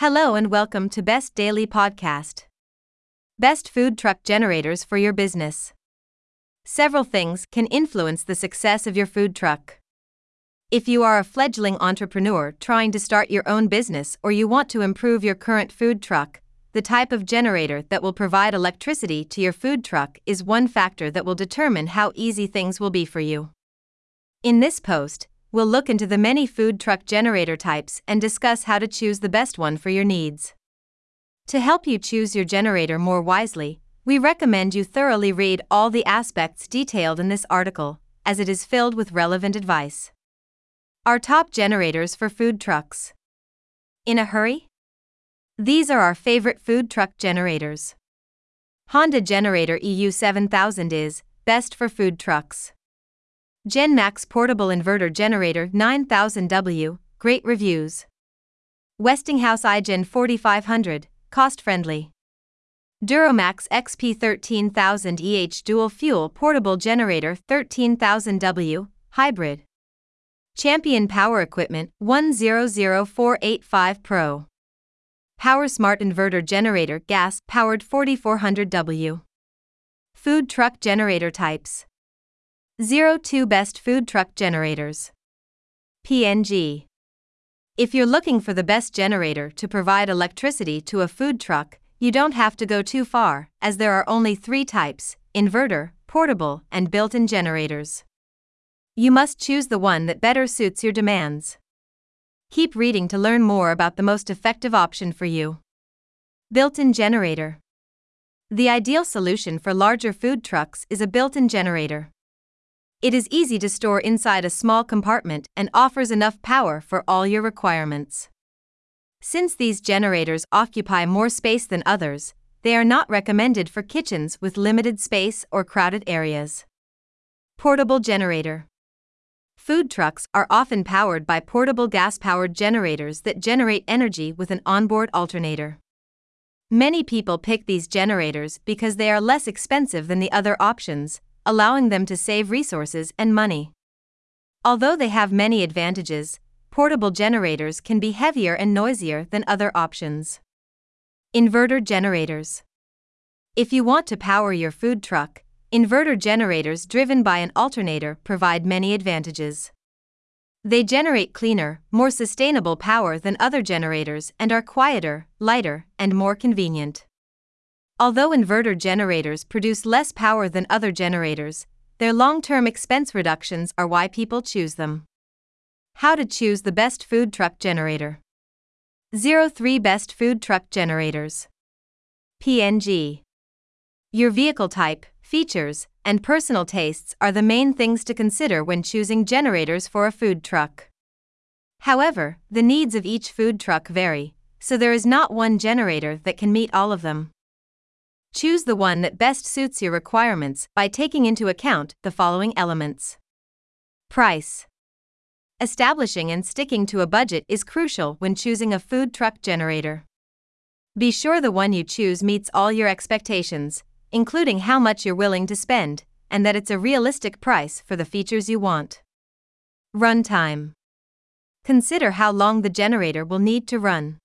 Hello and welcome to Best Daily Podcast. Best food truck generators for your business. Several things can influence the success of your food truck. If you are a fledgling entrepreneur trying to start your own business or you want to improve your current food truck, the type of generator that will provide electricity to your food truck is one factor that will determine how easy things will be for you. In this post, we'll look into the many food truck generator types and discuss how to choose the best one for your needs. To help you choose your generator more wisely, we recommend you thoroughly read all the aspects detailed in this article, as it is filled with relevant advice. Our top generators for food trucks. In a hurry? These are our favorite food truck generators. Honda Generator EU7000 is best for food trucks. GenMax Portable Inverter Generator 9000W, great reviews. Westinghouse iGen 4500, cost friendly. Duramax XP 13000 EH Dual Fuel Portable Generator 13000W, hybrid. Champion Power Equipment 100485 Pro. Power Smart Inverter Generator Gas Powered 4400W. Food Truck Generator Types 02 Best Food Truck Generators. PNG. If you're looking for the best generator to provide electricity to a food truck, you don't have to go too far, as there are only three types inverter, portable, and built in generators. You must choose the one that better suits your demands. Keep reading to learn more about the most effective option for you. Built in generator. The ideal solution for larger food trucks is a built in generator. It is easy to store inside a small compartment and offers enough power for all your requirements. Since these generators occupy more space than others, they are not recommended for kitchens with limited space or crowded areas. Portable generator. Food trucks are often powered by portable gas powered generators that generate energy with an onboard alternator. Many people pick these generators because they are less expensive than the other options, allowing them to save resources and money. Although they have many advantages, portable generators can be heavier and noisier than other options. Inverter generators. If you want to power your food truck, Inverter generators driven by an alternator provide many advantages. They generate cleaner, more sustainable power than other generators and are quieter, lighter, and more convenient. Although inverter generators produce less power than other generators, their long term expense reductions are why people choose them. How to choose the best food truck generator 03 Best Food Truck Generators. PNG. Your vehicle type, features, and personal tastes are the main things to consider when choosing generators for a food truck. However, the needs of each food truck vary, so there is not one generator that can meet all of them. Choose the one that best suits your requirements by taking into account the following elements Price. Establishing and sticking to a budget is crucial when choosing a food truck generator. Be sure the one you choose meets all your expectations, including how much you're willing to spend, and that it's a realistic price for the features you want. Runtime. Consider how long the generator will need to run.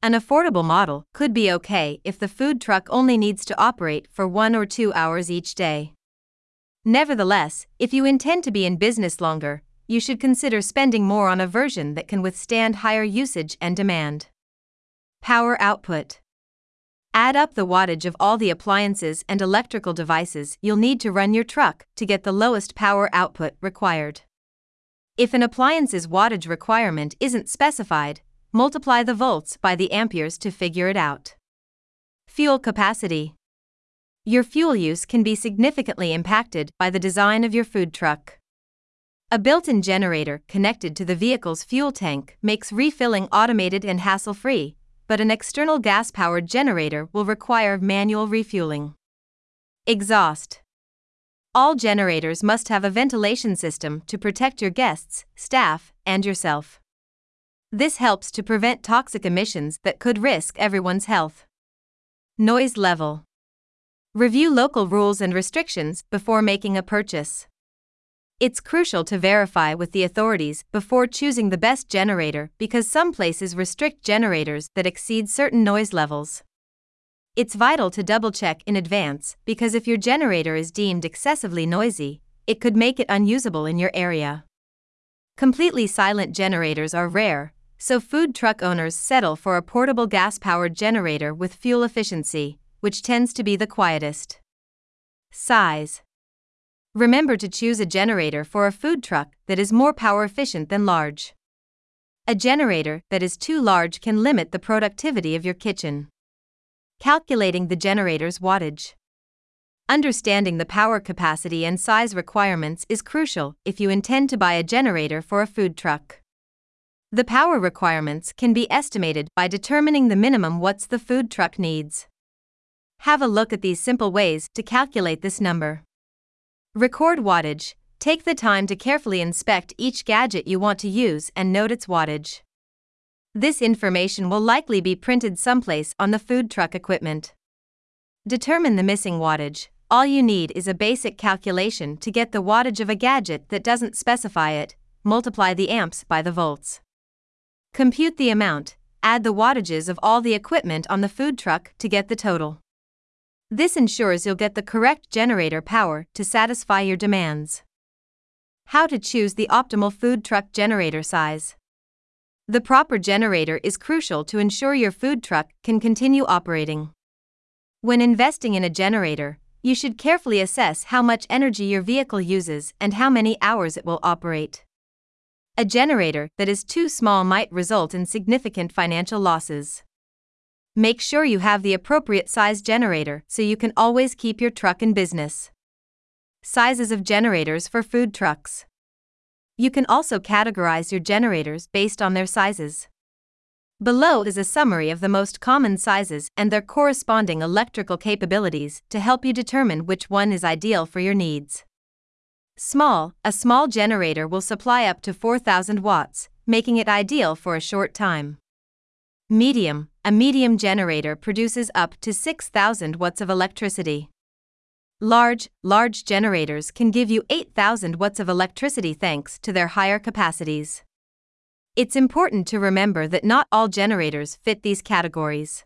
An affordable model could be okay if the food truck only needs to operate for one or two hours each day. Nevertheless, if you intend to be in business longer, you should consider spending more on a version that can withstand higher usage and demand. Power output. Add up the wattage of all the appliances and electrical devices you'll need to run your truck to get the lowest power output required. If an appliance's wattage requirement isn't specified, multiply the volts by the amperes to figure it out. Fuel capacity. Your fuel use can be significantly impacted by the design of your food truck. A built in generator connected to the vehicle's fuel tank makes refilling automated and hassle free, but an external gas powered generator will require manual refueling. Exhaust All generators must have a ventilation system to protect your guests, staff, and yourself. This helps to prevent toxic emissions that could risk everyone's health. Noise level Review local rules and restrictions before making a purchase. It's crucial to verify with the authorities before choosing the best generator because some places restrict generators that exceed certain noise levels. It's vital to double check in advance because if your generator is deemed excessively noisy, it could make it unusable in your area. Completely silent generators are rare, so food truck owners settle for a portable gas powered generator with fuel efficiency, which tends to be the quietest. Size Remember to choose a generator for a food truck that is more power efficient than large. A generator that is too large can limit the productivity of your kitchen. Calculating the generator's wattage. Understanding the power capacity and size requirements is crucial if you intend to buy a generator for a food truck. The power requirements can be estimated by determining the minimum watts the food truck needs. Have a look at these simple ways to calculate this number. Record wattage. Take the time to carefully inspect each gadget you want to use and note its wattage. This information will likely be printed someplace on the food truck equipment. Determine the missing wattage. All you need is a basic calculation to get the wattage of a gadget that doesn't specify it, multiply the amps by the volts. Compute the amount, add the wattages of all the equipment on the food truck to get the total. This ensures you'll get the correct generator power to satisfy your demands. How to choose the optimal food truck generator size. The proper generator is crucial to ensure your food truck can continue operating. When investing in a generator, you should carefully assess how much energy your vehicle uses and how many hours it will operate. A generator that is too small might result in significant financial losses. Make sure you have the appropriate size generator so you can always keep your truck in business. Sizes of generators for food trucks. You can also categorize your generators based on their sizes. Below is a summary of the most common sizes and their corresponding electrical capabilities to help you determine which one is ideal for your needs. Small, a small generator will supply up to 4000 watts, making it ideal for a short time. Medium, a medium generator produces up to 6000 watts of electricity. Large, large generators can give you 8000 watts of electricity thanks to their higher capacities. It's important to remember that not all generators fit these categories.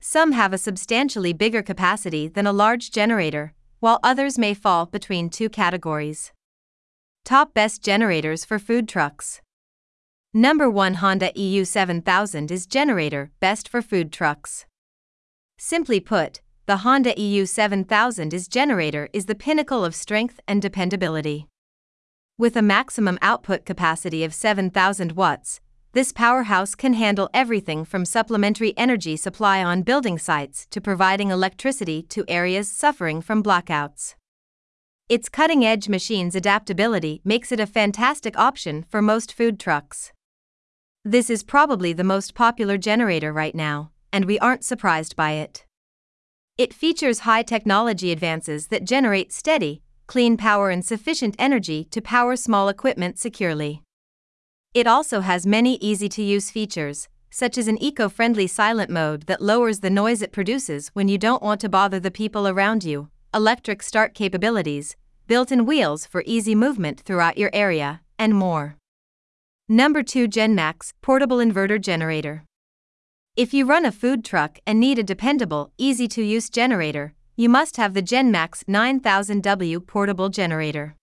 Some have a substantially bigger capacity than a large generator, while others may fall between two categories. Top best generators for food trucks. Number 1 Honda EU 7000 is generator best for food trucks. Simply put, the Honda EU 7000 is generator is the pinnacle of strength and dependability. With a maximum output capacity of 7000 watts, this powerhouse can handle everything from supplementary energy supply on building sites to providing electricity to areas suffering from blackouts. Its cutting edge machine's adaptability makes it a fantastic option for most food trucks. This is probably the most popular generator right now, and we aren't surprised by it. It features high technology advances that generate steady, clean power and sufficient energy to power small equipment securely. It also has many easy to use features, such as an eco friendly silent mode that lowers the noise it produces when you don't want to bother the people around you, electric start capabilities, built in wheels for easy movement throughout your area, and more. Number 2 GenMax Portable Inverter Generator. If you run a food truck and need a dependable, easy to use generator, you must have the GenMax 9000W portable generator.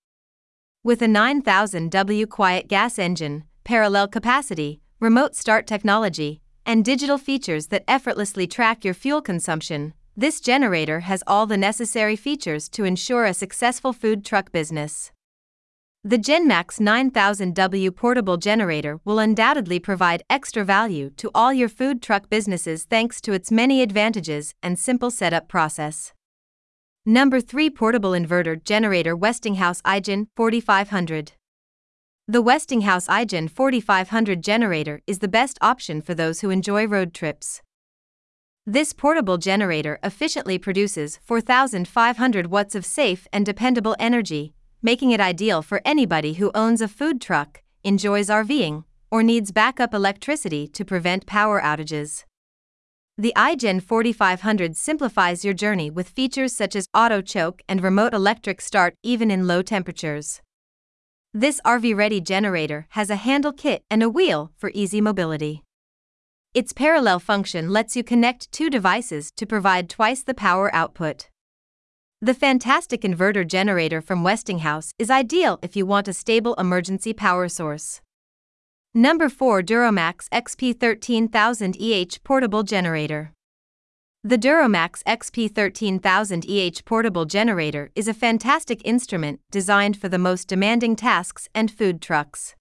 With a 9000W quiet gas engine, parallel capacity, remote start technology, and digital features that effortlessly track your fuel consumption, this generator has all the necessary features to ensure a successful food truck business. The GenMax 9000W portable generator will undoubtedly provide extra value to all your food truck businesses thanks to its many advantages and simple setup process. Number 3 Portable Inverter Generator Westinghouse iGen 4500 the Westinghouse iGen 4500 generator is the best option for those who enjoy road trips. This portable generator efficiently produces 4,500 watts of safe and dependable energy, making it ideal for anybody who owns a food truck, enjoys RVing, or needs backup electricity to prevent power outages. The iGen 4500 simplifies your journey with features such as auto choke and remote electric start even in low temperatures. This RV ready generator has a handle kit and a wheel for easy mobility. Its parallel function lets you connect two devices to provide twice the power output. The fantastic inverter generator from Westinghouse is ideal if you want a stable emergency power source. Number 4 Duramax XP13000EH Portable Generator. The Duramax XP13000EH portable generator is a fantastic instrument designed for the most demanding tasks and food trucks.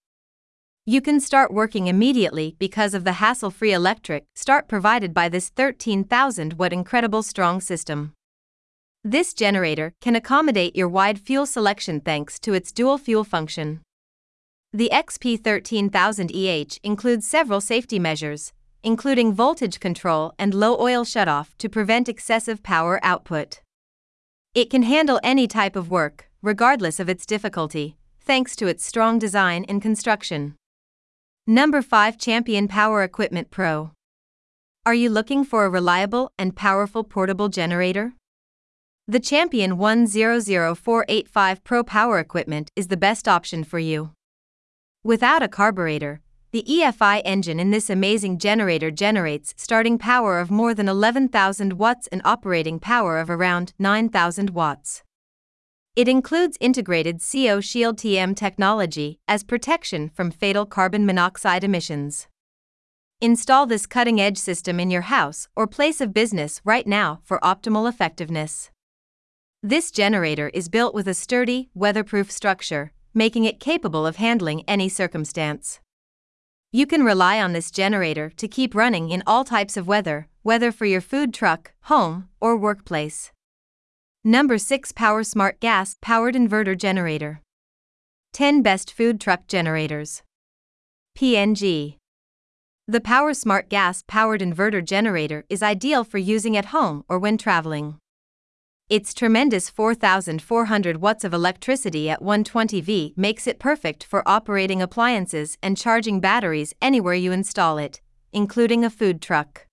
You can start working immediately because of the hassle free electric start provided by this 13,000 watt incredible strong system. This generator can accommodate your wide fuel selection thanks to its dual fuel function. The XP13000EH includes several safety measures, including voltage control and low oil shutoff to prevent excessive power output. It can handle any type of work, regardless of its difficulty, thanks to its strong design and construction. Number 5 Champion Power Equipment Pro. Are you looking for a reliable and powerful portable generator? The Champion 100485 Pro Power Equipment is the best option for you. Without a carburetor, the EFI engine in this amazing generator generates starting power of more than 11,000 watts and operating power of around 9,000 watts. It includes integrated CO Shield TM technology as protection from fatal carbon monoxide emissions. Install this cutting edge system in your house or place of business right now for optimal effectiveness. This generator is built with a sturdy, weatherproof structure making it capable of handling any circumstance. You can rely on this generator to keep running in all types of weather, whether for your food truck, home, or workplace. Number 6 Power Smart Gas Powered Inverter Generator. 10 Best Food Truck Generators. PNG. The Power Smart Gas Powered Inverter Generator is ideal for using at home or when traveling. Its tremendous 4,400 watts of electricity at 120 V makes it perfect for operating appliances and charging batteries anywhere you install it, including a food truck.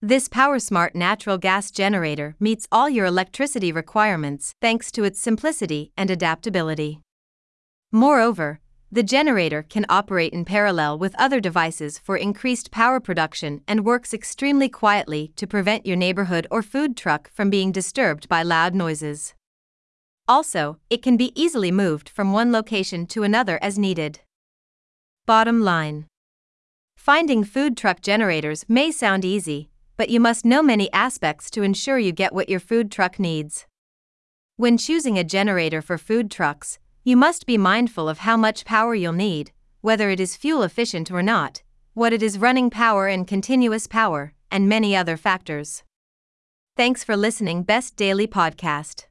This PowerSmart natural gas generator meets all your electricity requirements thanks to its simplicity and adaptability. Moreover, the generator can operate in parallel with other devices for increased power production and works extremely quietly to prevent your neighborhood or food truck from being disturbed by loud noises. Also, it can be easily moved from one location to another as needed. Bottom line Finding food truck generators may sound easy, but you must know many aspects to ensure you get what your food truck needs. When choosing a generator for food trucks, you must be mindful of how much power you'll need, whether it is fuel efficient or not, what it is running power and continuous power, and many other factors. Thanks for listening Best Daily Podcast.